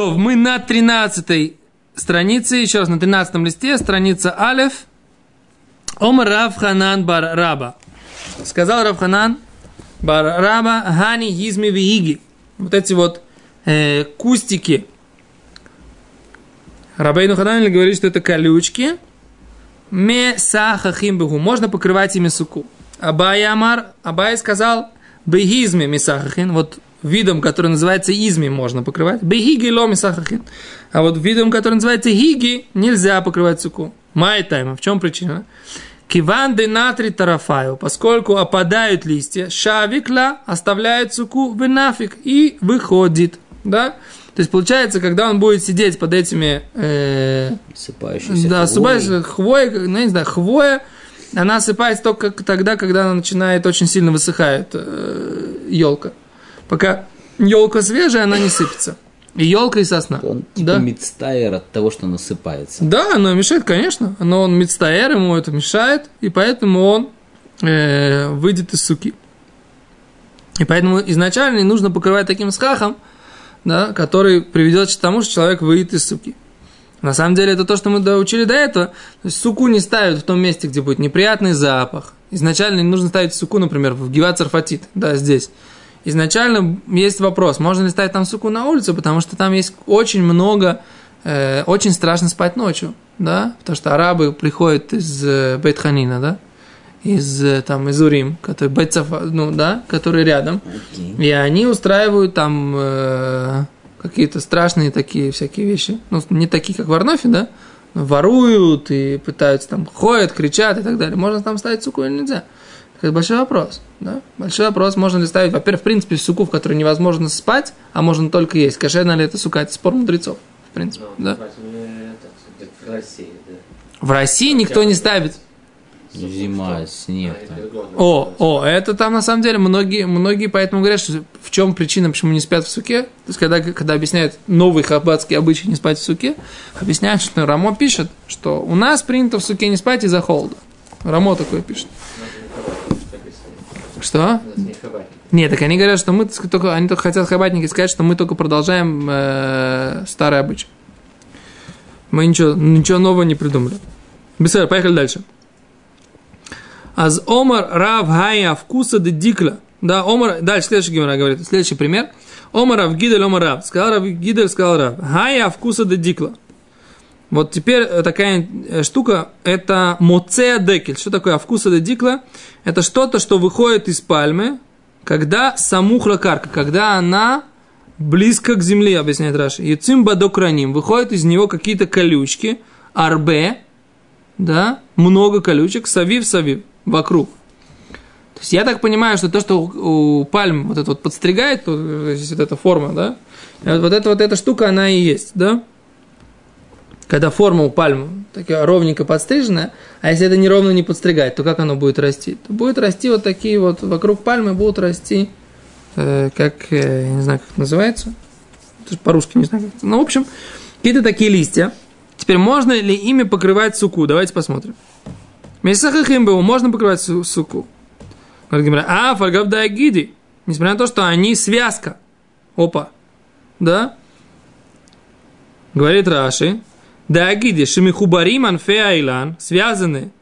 То, мы на 13 странице, еще раз, на 13 листе, страница Алеф. Омар Рав Ханан Бар Раба. Сказал Рав Ханан Бар Раба Хани Гизми Вииги. Вот эти вот э, кустики. Рабейну Ханан говорит, что это колючки. Ме сахахим бегу. Можно покрывать ими суку. Абай Амар, Абай сказал, бегизме мисахахин. Вот видом, который называется изми, можно покрывать. Бегиги ло мисахахин. А вот видом, который называется гиги, нельзя покрывать суку. Май тайма. В чем причина? Киван де натри тарафаю, поскольку опадают листья, шавикла оставляет суку в нафиг и выходит. Да? То есть получается, когда он будет сидеть под этими э, Сыпающиеся да, хвоей. хвоя, ну, я не знаю, хвоя, она осыпается только тогда, когда она начинает очень сильно высыхает э, елка. Пока елка свежая, она не сыпется. И елка, и сосна. Он типа да? мицтайр от того, что насыпается. да, оно мешает, конечно. Но он мецтаэр, ему это мешает, и поэтому он э, выйдет из суки. И поэтому изначально нужно покрывать таким схахом, да, который приведет к тому, что человек выйдет из суки. На самом деле это то, что мы доучили до этого. То есть суку не ставят в том месте, где будет неприятный запах. Изначально не нужно ставить суку, например, в Гиват да, здесь. Изначально есть вопрос, можно ли ставить там суку на улицу, потому что там есть очень много, э, очень страшно спать ночью, да, потому что арабы приходят из э, Бейтханина, да, из э, там из Урим, который Бейтсафа, ну да, который рядом, Окей. и они устраивают там э, какие-то страшные такие всякие вещи. Ну, не такие, как в Арнофе, да? Воруют и пытаются там, ходят, кричат и так далее. Можно там ставить суку или нельзя? Это большой вопрос. Да? Большой вопрос, можно ли ставить, во-первых, в принципе, суку, в которой невозможно спать, а можно только есть. Кошерна ли это сука? Это спор мудрецов, в принципе. да? В России, да. В России никто не ставит. Зима, снег. там. О, о, это там на самом деле многие, многие поэтому говорят, что в чем причина, почему не спят в суке. То есть, когда, когда объясняют новый хаббатский обычай не спать в суке, объясняют, что Рамо пишет, что у нас принято в суке не спать из-за холода. Рамо такое пишет. Что? Нет, так они говорят, что мы только, они только хотят хабатники сказать, что мы только продолжаем э, старый обычай. Мы ничего, ничего нового не придумали. Беседа, поехали дальше. Аз Омар Рав Хая вкуса де дикла. Да, Омар, дальше следующий гемора говорит, следующий пример. Омар Рав Гидель, Омар Рав. Сказал Рав Гидель, сказал Рав. Хая вкуса де дикла. Вот теперь э, такая э, штука, это моцея декель. Что такое вкуса де дикла? Это что-то, что выходит из пальмы, когда самухла карка, когда она близко к земле, объясняет Раши. Яцим бадокраним. Выходят из него какие-то колючки, арбе, да, много колючек, савив-савив, вокруг. То есть я так понимаю, что то, что у, у пальм вот это вот подстригает, то здесь вот эта форма, да, вот эта вот эта штука, она и есть, да, когда форма у пальмы такая ровненько подстриженная, а если это неровно не подстригать, то как оно будет расти? То будет расти вот такие вот, вокруг пальмы будут расти, э, как, э, не знаю, как это называется, по-русски не знаю, как это. ну, в общем, какие-то такие листья. Теперь можно ли ими покрывать суку? Давайте посмотрим. Месахахимбу можно покрывать су- суку. А, фаргавда гиди. Несмотря на то, что они связка. Опа. Да? Говорит Раши. Да агиди, шимихубарим анфе айлан, связаны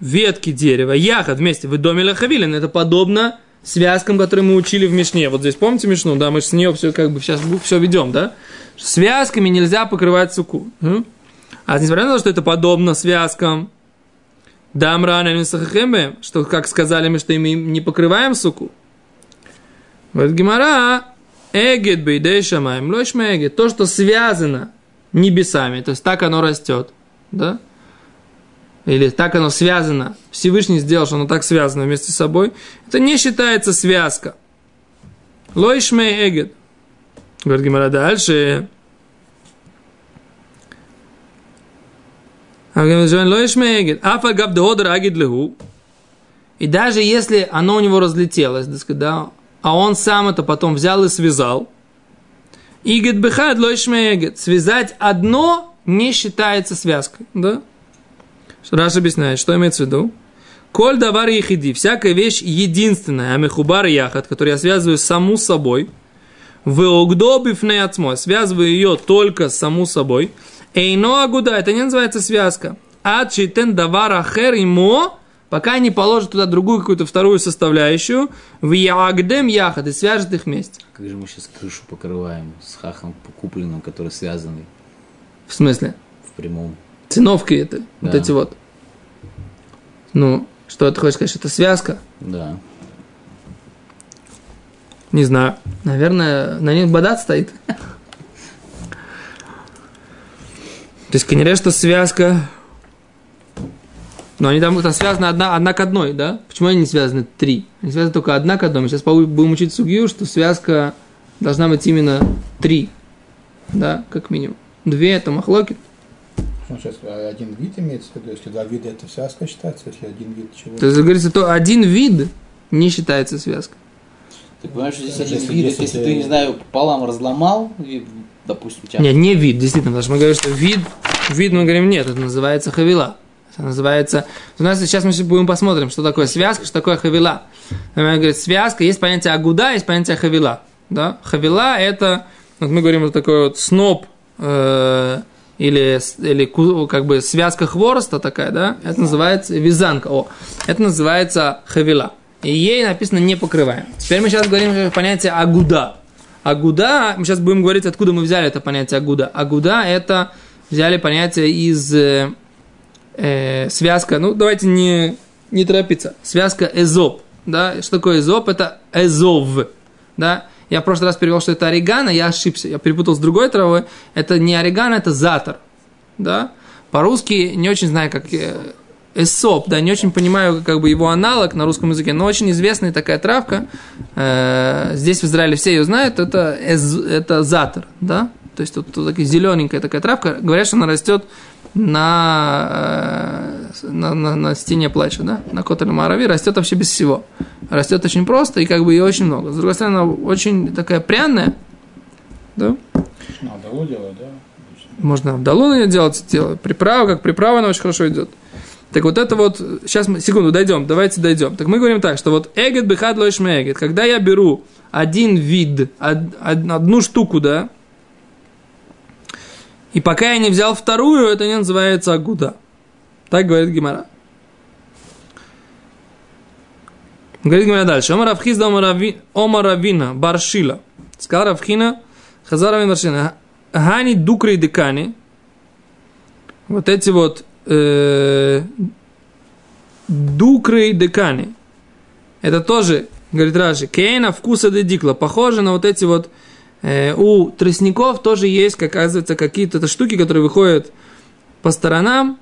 ветки дерева, яхот вместе в доме лахавилин. Это подобно связкам, которые мы учили в Мишне. Вот здесь помните Мишну? Да, мы с нее все как бы сейчас все ведем, да? Связками нельзя покрывать суку. А несмотря на то, что это подобно связкам, Дамрана что, как сказали мы, что ими не покрываем суку. Говорит Гимара, Эгет бейдей шамаем, лойшма эгет, то, что связано небесами, то есть так оно растет, да? Или так оно связано, Всевышний сделал, что оно так связано вместе с собой, это не считается связка. Лойшме эгет. Говорит Гимара дальше. И даже если оно у него разлетелось, да, а он сам это потом взял и связал, Игет бехад лойшмеегет. Связать одно не считается связкой. Да? Раш объясняет, что имеется в виду. Коль давар ехиди, всякая вещь единственная, а мехубар яхат, которую я связываю саму собой, В угдобифне отсмо. Связываю ее только саму собой. Эйно агуда. Это не называется связка. А читен давара хер имо. Пока не положит туда другую какую-то вторую составляющую. В ягдем яхад. И свяжет их вместе. Как же мы сейчас крышу покрываем с хахом купленным, который связанный В смысле? в прямом. Циновки это. Вот Да. эти вот. Ну, что ты хочешь сказать, это связка? Да. Не знаю. Наверное, на них бадат стоит. То есть, конечно, что связка... Но они там это связаны одна, одна к одной, да? Почему они не связаны три? Они связаны только одна к одной. Мы сейчас будем учить сугию, что связка должна быть именно три. Да, как минимум. Две это махлоки. Ну, сейчас а один вид имеется в виду, если два вида это связка считается, если один вид чего То есть, говорится, то один вид не считается связкой. Ты понимаешь, что здесь Если один вид, есть, если это- ты, не знаю, пополам разломал, и, допустим, у тебя... Не, не вид, действительно, потому что мы говорим, что вид, вид мы говорим, нет, это называется хавила. Это называется... У нас сейчас мы будем посмотрим, что такое связка, что такое хавила. Она говорит, связка, есть понятие агуда, есть понятие хавила. Да? Хавила это, вот мы говорим, вот такой вот сноп, э, или, или как бы связка хвороста такая, да, это называется вязанка, о, это называется хавила. И ей написано не покрываем. Теперь мы сейчас говорим о понятие агуда. Агуда, мы сейчас будем говорить, откуда мы взяли это понятие агуда. Агуда это взяли понятие из э, связка, ну давайте не, не торопиться, связка эзоп, да, что такое эзоп, это эзов, да, я в прошлый раз перевел, что это орегано, я ошибся, я перепутал с другой травой, это не орегано, это затор, да, по-русски не очень знаю, как э, эсоп, да, не очень понимаю, как бы его аналог на русском языке, но очень известная такая травка, э, здесь в Израиле все ее знают, это, эз- это затор, да, то есть тут, тут такая зелененькая такая травка, говорят, что она растет на, э, на, на, на стене плача, да, на Котеле Марави, растет вообще без всего. Растет очень просто, и как бы ее очень много. С другой стороны, она очень такая пряная, да, Надо его делать, да? можно в долу ее делать, делать приправа, как приправа она очень хорошо идет. Так вот это вот, сейчас мы, секунду, дойдем, давайте дойдем. Так мы говорим так, что вот эгет бихад лойш мегет, когда я беру один вид, од- одну штуку, да, и пока я не взял вторую, это не называется агуда. Так говорит Гимара. Говорит Гимара дальше. Омар Равхизда Омар Равина Баршила. Сказал Равхина Хазар Равин Баршина. Гани Дукри Декани. Вот эти вот э, Дукры Декани. Это тоже, говорит Раши, Кейна вкуса дедикла. Похоже на вот эти вот у тростников тоже есть, как оказывается, какие-то штуки, которые выходят по сторонам.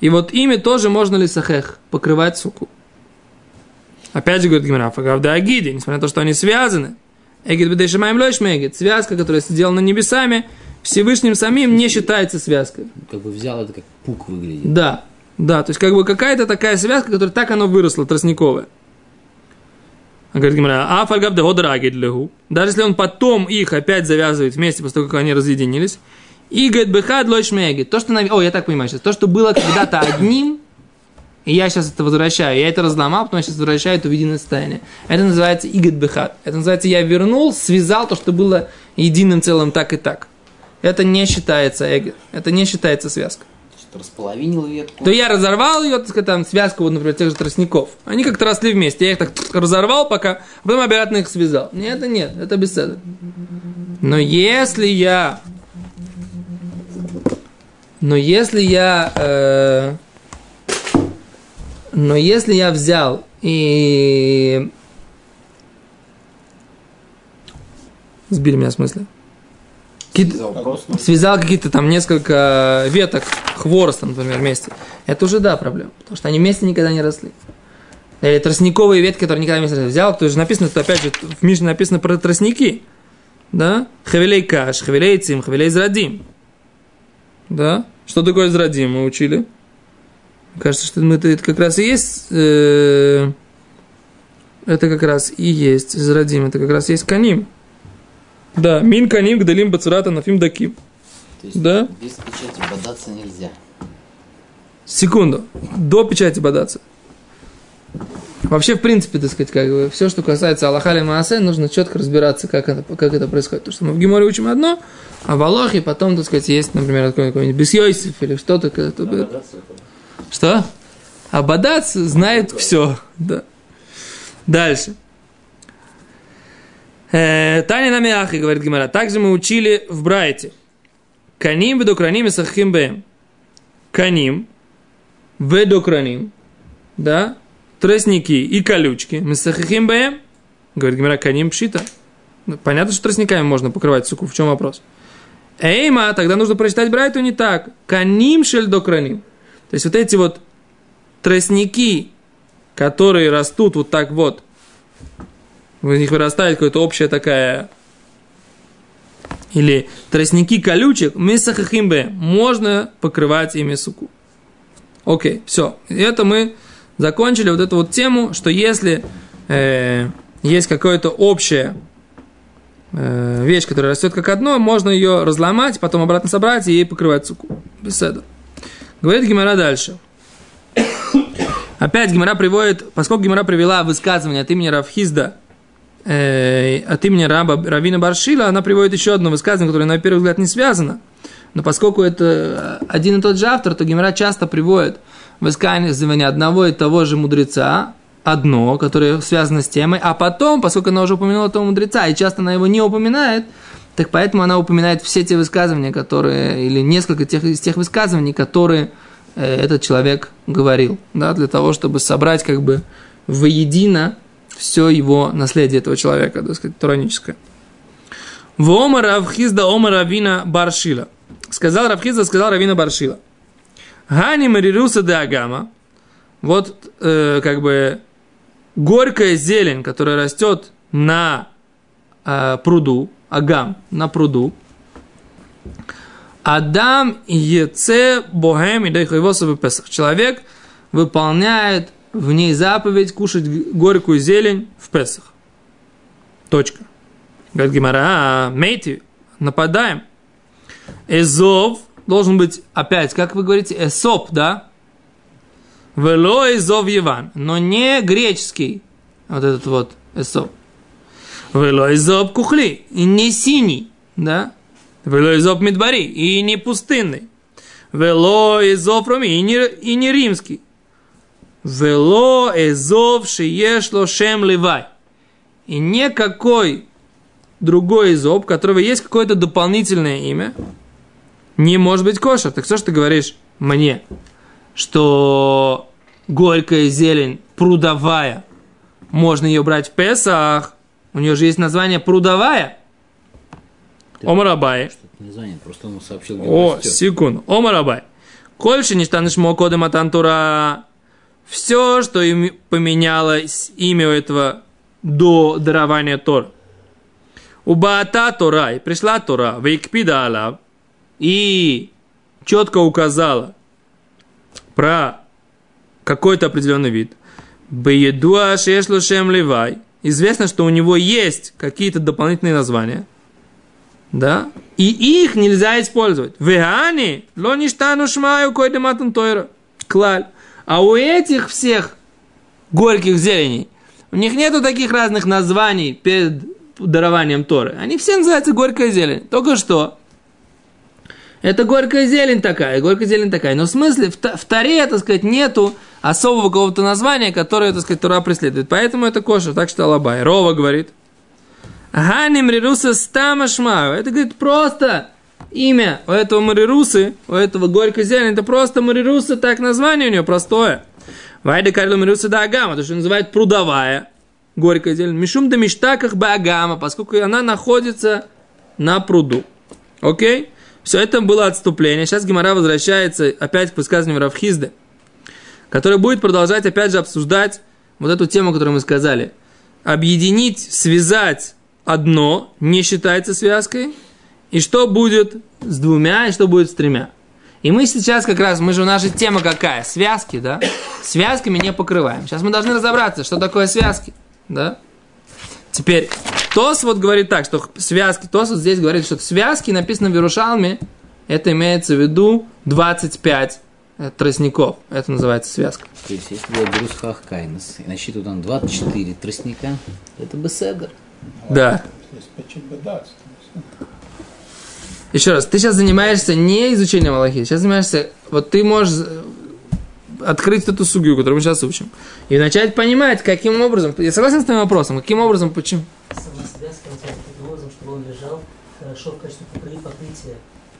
И вот ими тоже можно ли сахех покрывать суку. Опять же, говорит Гимара, фагавда агиди, несмотря на то, что они связаны. Эгид бедешимаем лойш мегид. Связка, которая сделана небесами, Всевышним самим не считается связкой. Как бы взял это как пук выглядит. Да, да, то есть как бы какая-то такая связка, которая так оно выросло, тростниковая. Говорит Гимара, а фальгаб да годрагид легу. Даже если он потом их опять завязывает вместе, после того, как они разъединились. И говорит, бехад лойш мегид. То, что, о, я так понимаю сейчас, то, что было когда-то одним, и я сейчас это возвращаю, я это разломал, потом я сейчас возвращаю это в единое состояние. Это называется игет бехад. Это называется я вернул, связал то, что было единым целым так и так. Это не считается эгет. Это не считается связка располовинил ветку. то я разорвал ее, так сказать, там, связку, вот, например, тех же тростников. Они как-то росли вместе. Я их так разорвал пока, а потом обратно их связал. Нет, это нет, это беседа. Но если я... Но если я... э, но если я взял и... Сбили меня в смысле. Связал какие-то там несколько веток хвороста, например, вместе, это уже да проблема, потому что они вместе никогда не росли. Или тростниковые ветки, которые никогда вместе не росли. взял, то есть написано, что опять же в Мишне написано про тростники, да, хавилей каш, хавилей цим, хавилей зрадим, да, что такое зрадим мы учили, кажется, что мы это, это как раз и есть, э, это как раз и есть зрадим, это как раз и есть каним, да, мин каним гдалим бацурата нафим даким. То есть Да. без печати бодаться нельзя. Секунду. До печати бодаться. Вообще, в принципе, так сказать, как бы, все, что касается Аллаха или Маасе, нужно четко разбираться, как это, как это происходит. Потому что мы в Гиморе учим одно, а в Аллахе потом, так сказать, есть, например, какой-нибудь Бесьойсиф или что-то. Надо Что? Абадац знает все. Да. Дальше. Э, Таня нами ахи, говорит Гимара. Также мы учили в Брайте. Каним ведокраним и сахим бэм. Каним ведокраним. Да? Тростники и колючки. Мы сахим бэм. Говорит Гимара, каним пшита. Ну, Понятно, что тростниками можно покрывать суку. В чем вопрос? Эйма, тогда нужно прочитать Брайту не так. Каним шель докраним. То есть вот эти вот тростники, которые растут вот так вот, в них вырастает какая-то общая такая или тростники колючек, месахахимбе, можно покрывать ими суку. Окей, все. Это мы закончили вот эту вот тему, что если э, есть какая-то общая э, вещь, которая растет как одно, можно ее разломать, потом обратно собрать и ей покрывать суку. Беседа. Говорит Гимара дальше. Опять Гимара приводит, поскольку Гимара привела высказывание от имени Равхизда, э, от имени Раба, Равина Баршила, она приводит еще одно высказывание, которое на первый взгляд не связано. Но поскольку это один и тот же автор, то Гимара часто приводит высказывание одного и того же мудреца, одно, которое связано с темой, а потом, поскольку она уже упомянула того мудреца, и часто она его не упоминает, так поэтому она упоминает все те высказывания, которые, или несколько тех, из тех высказываний, которые э, этот человек говорил, да, для того, чтобы собрать как бы воедино все его наследие этого человека, так сказать, тураническое. В Омар Равхизда Омар Равина Баршила. Сказал Равхизда, сказал Равина Баршила. Гани Марируса де Агама. Вот э, как бы горькая зелень, которая растет на э, пруду, агам, на пруду. Адам Еце Богем и. Человек выполняет в ней заповедь кушать горькую зелень в Песах. Точка. Говорит Гимара, а, мейти, нападаем. Эзов должен быть, опять, как вы говорите, эсоп, да? Вело эзов Иван, но не греческий, вот этот вот эсоп. Вело эзов кухли, и не синий, да? Вело эзов медбари, и не пустынный. Вело эзов роми, и не, и не римский. Вело эзов шиешло шем левай. И никакой другой эзоп, у которого есть какое-то дополнительное имя, не может быть кошер. Так что ж ты говоришь мне, что горькая зелень прудовая, можно ее брать в Песах, у нее же есть название прудовая. Омарабай. Просто он сообщил, О, секунд. Омарабай. Кольше не станешь кодем атантура. Все, что им поменялось имя у этого до дарования Тора. У Баата Тора, и пришла Тора, Вейкпида Алав, и четко указала про какой-то определенный вид. Беедуа Шешло Шем Левай. Известно, что у него есть какие-то дополнительные названия. Да? И их нельзя использовать. Вегани, ло ништану шмаю койдематан тойра. Клаль. А у этих всех горьких зеленей, у них нету таких разных названий перед дарованием Торы. Они все называются горькая зелень. Только что. Это горькая зелень такая, горькая зелень такая. Но в смысле, в, в Таре, так сказать, нету особого какого-то названия, которое, так сказать, Тора преследует. Поэтому это кошер, так что Алабай. Рова говорит. Ганим Рируса Стамашмаю. Это, говорит, просто имя у этого Марирусы, у этого горькой зелени. Это просто Марируса, так название у нее простое. Вайда Карлу Марируса да Агама, то, что называют прудовая горькая зелень. Мишум да миштаках Агама, поскольку она находится на пруду. Окей? Все это было отступление. Сейчас Гимара возвращается опять к высказыванию Равхизды, который будет продолжать опять же обсуждать вот эту тему, которую мы сказали. Объединить, связать одно не считается связкой. И что будет с двумя, и что будет с тремя. И мы сейчас как раз, мы же, наша тема какая? Связки, да? Связками не покрываем. Сейчас мы должны разобраться, что такое связки, да? Теперь, Тос вот говорит так, что связки, Тос вот здесь говорит, что связки написано в Иерушалме, это имеется в виду 25 э, тростников. Это называется связка. То есть, если я беру схах кайнес и насчитываю там 24 тростника, это беседер. Да. Еще раз, ты сейчас занимаешься не изучением Аллахи, сейчас занимаешься, вот ты можешь э, открыть эту сугию, которую мы сейчас учим, и начать понимать, каким образом, я согласен с твоим вопросом, каким образом, почему. Сама связка натянута таким образом, чтобы он лежал хорошо в качестве покры- покрытия.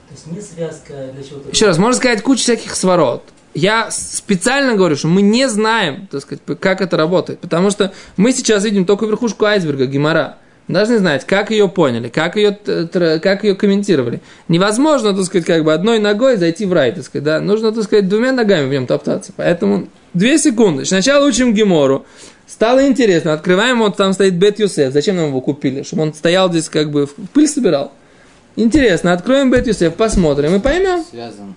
То есть не связка для чего-то. Еще раз, можно сказать кучу всяких сворот. Я специально говорю, что мы не знаем, так сказать, как это работает. Потому что мы сейчас видим только верхушку айсберга, гемора. Должны знать, как ее поняли, как ее, тр- как ее комментировали. Невозможно, так сказать, как бы одной ногой зайти в рай, так сказать, да. Нужно, так сказать, двумя ногами в нем топтаться. Поэтому две секунды. Сначала учим гемору. Стало интересно, открываем, вот там стоит Бет Юсеф. Зачем нам его купили? Чтобы он стоял здесь, как бы, в пыль собирал. Интересно, откроем Бет Юсеф, посмотрим и поймем. Связан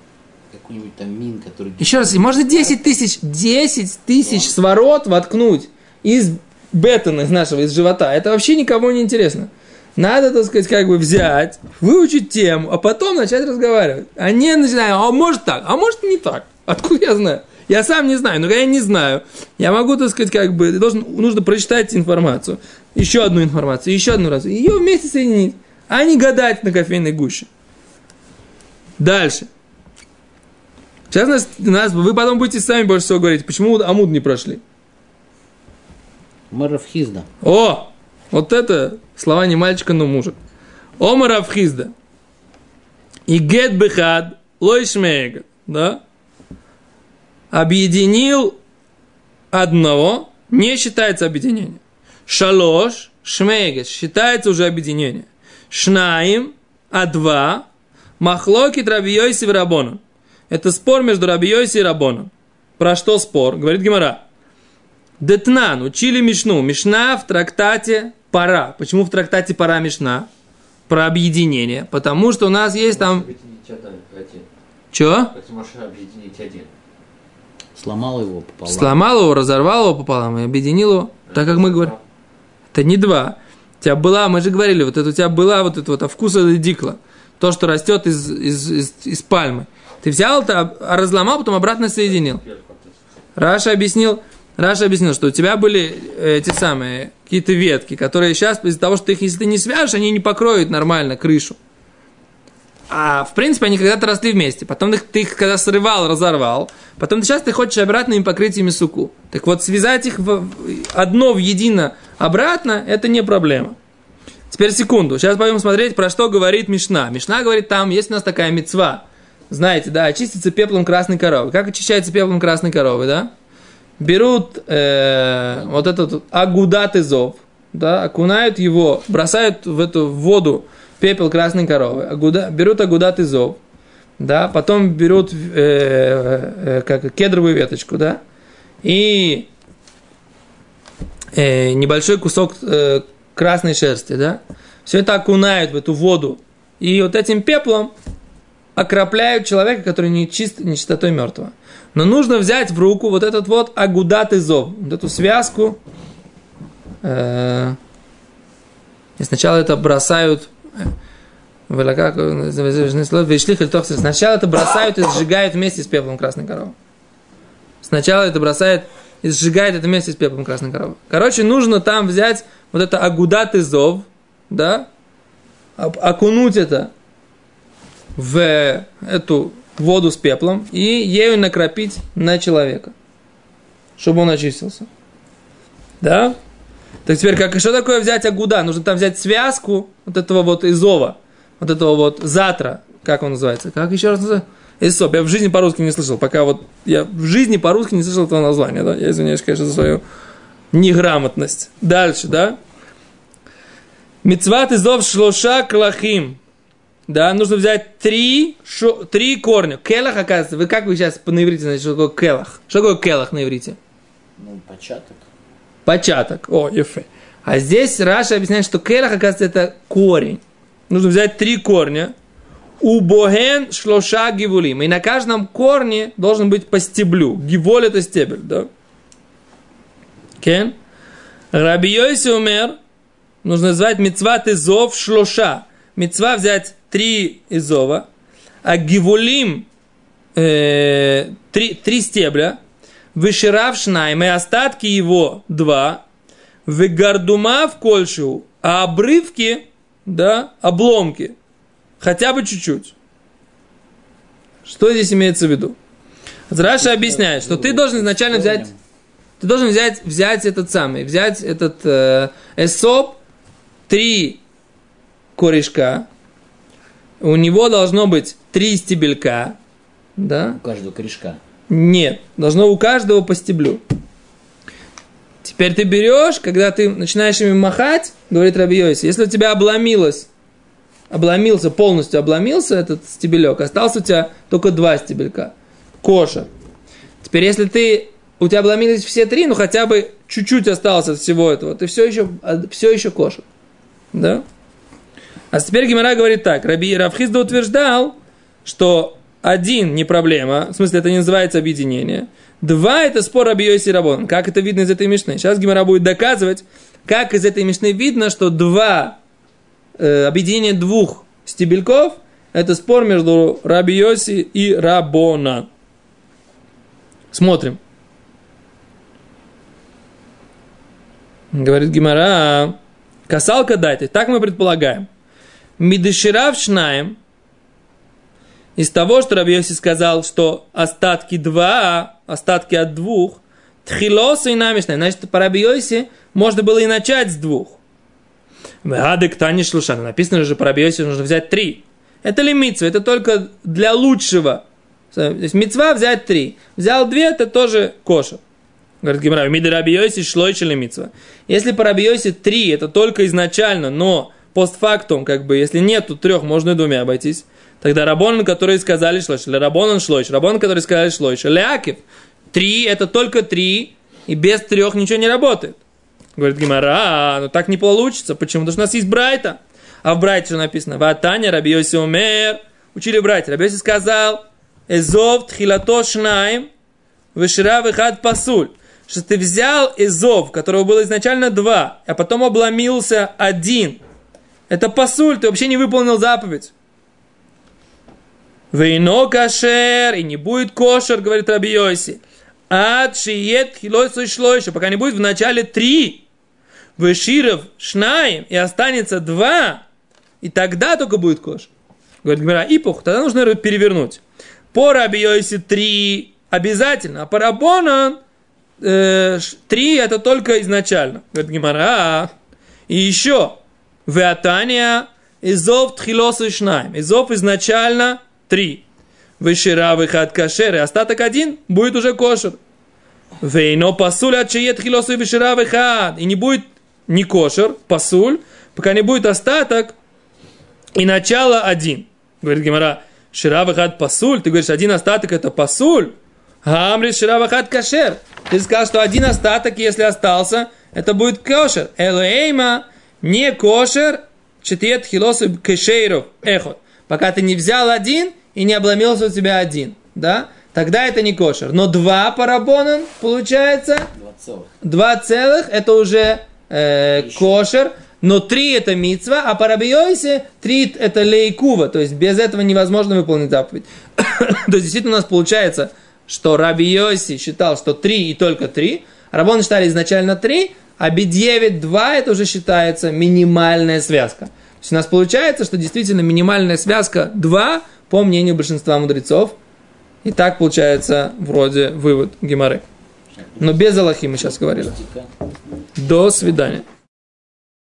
какой-нибудь там мин, который... Еще раз, можно 10 тысяч, 10 тысяч сворот воткнуть из бетона, из нашего, из живота. Это вообще никому не интересно. Надо, так сказать, как бы взять, выучить тему, а потом начать разговаривать. А не начинаем, а может так, а может не так. Откуда я знаю? Я сам не знаю, но я не знаю. Я могу, так сказать, как бы, должен, нужно прочитать информацию, еще одну информацию, еще одну раз, ее вместе соединить, а не гадать на кофейной гуще. Дальше. Сейчас нас, нас, вы потом будете сами больше всего говорить, почему Амуд не прошли. Марафхизда. О, вот это слова не мальчика, но мужа. Омар Авхизда. И гет бехад лойшмега. Да? Объединил одного, не считается объединение. Шалош, шмегет, считается уже объединение. Шнаим, а два, махлоки трабиойси в рабоном. Это спор между Рабиойси и Рабоном. Про что спор? Говорит Гемора. Детнан, учили Мишну. Мишна в трактате Пара. Почему в трактате Пара Мишна? Про объединение. Потому что у нас есть там... Один? Сломал его пополам. Сломал его, разорвал его пополам и объединил его. Так как мы говорим. Это не два. У тебя была, мы же говорили, вот это у тебя была вот это вот вкуса дикла. То, что растет из, из, из, из пальмы. Ты взял это, а разломал, потом обратно соединил. Раша объяснил, Раша объяснил, что у тебя были э, эти самые какие-то ветки, которые сейчас из-за того, что ты их, если ты не свяжешь, они не покроют нормально крышу. А в принципе они когда-то росли вместе. Потом ты их, ты их когда срывал, разорвал. Потом ты сейчас ты хочешь обратно им покрыть ими суку. Так вот, связать их в, одно в едино обратно, это не проблема. Теперь секунду. Сейчас пойдем смотреть, про что говорит Мишна. Мишна говорит, там есть у нас такая мецва. Знаете, да, очистится пеплом красной коровы. Как очищается пеплом красной коровы, да? Берут э, вот этот агудат изов, да, окунают его, бросают в эту воду пепел красной коровы, агуда, берут агудат изов, да, потом берут э, э, как кедровую веточку, да, и э, небольшой кусок э, красной шерсти, да, все это окунают в эту воду, и вот этим пеплом окропляют человека, который не чист, нечистотой мертвого. Но нужно взять в руку вот этот вот агудат изов, вот эту связку. Э, и сначала это бросают Сначала это бросают и сжигают вместе с пеплом красной коровы. Сначала это бросают и сжигает это вместе с пеплом красной коровы. Короче, нужно там взять вот это агудат изов, да, окунуть это в эту воду с пеплом и ею накропить на человека, чтобы он очистился. Да? Так теперь, как, что такое взять агуда? Нужно там взять связку вот этого вот изова, вот этого вот затра, как он называется? Как еще раз называется? Эсоп. Я в жизни по-русски не слышал, пока вот я в жизни по-русски не слышал этого названия, да? Я извиняюсь, конечно, за свою неграмотность. Дальше, да? Мецват изов шлоша клахим. Да, нужно взять три, шо, три корня. Келах, оказывается, вы как вы сейчас на иврите знаете, что такое келах? Что такое келах на иврите? Ну, початок. Початок. О, ефе. А здесь Раша объясняет, что келах, оказывается, это корень. Нужно взять три корня. У боген шлоша гивулим. И на каждом корне должен быть по стеблю. Гиволь это стебель, да? Кен? Раби Йоси умер. Нужно назвать мецват изов шлоша. Мецва взять три изова, а гивулим э, три, три стебля, выширав шнайм, и остатки его два, выгардума в кольшу, а обрывки, да, обломки, хотя бы чуть-чуть. Что здесь имеется в виду? Раша объясняет, что ты должен изначально взять, ты должен взять, взять этот самый, взять этот э, эсоп, три корешка, у него должно быть три стебелька, да? У каждого корешка. Нет, должно у каждого по стеблю. Теперь ты берешь, когда ты начинаешь ими махать, говорит Раби Йоси, если у тебя обломилось, обломился, полностью обломился этот стебелек, остался у тебя только два стебелька. Коша. Теперь, если ты, у тебя обломились все три, ну хотя бы чуть-чуть осталось от всего этого, ты все еще, все еще коша. Да? А теперь Гимара говорит так. Раби Равхизда утверждал, что один не проблема, в смысле это не называется объединение. Два это спор Раби Йоси Рабон. Как это видно из этой мишны? Сейчас Гимара будет доказывать, как из этой мишны видно, что два, э, объединение двух стебельков это спор между Раби Йоси и Рабона. Смотрим. Говорит Гимара, касалка дайте. Так мы предполагаем. Мидыширав шнаем, из того, что Рабьеси сказал, что остатки два, остатки от двух, тхилоса и намешная, значит, по Рабьеси можно было и начать с двух. Гадек Тани Шлушана. Написано же по Рабьеси нужно взять три. Это ли митцва? Это только для лучшего. То есть митцва взять три. Взял две, это тоже коша. Говорит Гимара, миды Рабьеси шлой или митцва. Если по Рабьеси три, это только изначально, но постфактум, как бы, если нету трех, можно и двумя обойтись. Тогда Рабонан, которые сказали шлойш, или Рабонан шлойш, Рабонан, которые сказали шлойш, Леакив, три, это только три, и без трех ничего не работает. Говорит Гимара, а, ну так не получится. Почему? Потому что у нас есть Брайта. А в Брайте что написано? Ватаня, Рабиоси умер. Учили братья. Рабиоси сказал, Эзов тхилато шнаем, вешира выхад пасуль. Что ты взял Эзов, которого было изначально два, а потом обломился один. Это пасуль, ты вообще не выполнил заповедь. Вейно кашер, и не будет кошер, говорит Раби Йоси. Ад шиет хилойсу шлойша, пока не будет в начале три. Веширов шнаем, и останется два, и тогда только будет кошер. Говорит Гмира, ипух, тогда нужно перевернуть. По Раби Йоси три обязательно, а по Рабонан э, три это только изначально. Говорит Гимара, и еще, Веатания, Изов тхилосу шнаем. Изов изначально три. Вышира выход кашер, и остаток один будет уже кошер. Вейно пасуль от чиет хилосу и вышира выход. И не будет не кошер, пасуль, пока не будет остаток и начало один. Говорит Гимара, шира выход пасуль, ты говоришь, один остаток это пасуль. Амри шира выход кашер. Ты сказал, что один остаток, если остался, это будет кошер. Элоэйма не кошер, четет хилосу кешейров эхот. Пока ты не взял один, и не обломился у тебя один, да, тогда это не кошер. Но два парабонан получается, Два целых. два целых, это уже э, кошер, но три это мицва, а по рабиоисе три это лейкува, то есть без этого невозможно выполнить заповедь. то есть действительно у нас получается, что Раби Йоси считал, что три и только три, Рабон считали изначально три, а бедевит два это уже считается минимальная связка. То есть у нас получается, что действительно минимальная связка 2, по мнению большинства мудрецов. И так получается вроде вывод Геморы. Но без Аллахи мы сейчас говорили. До свидания.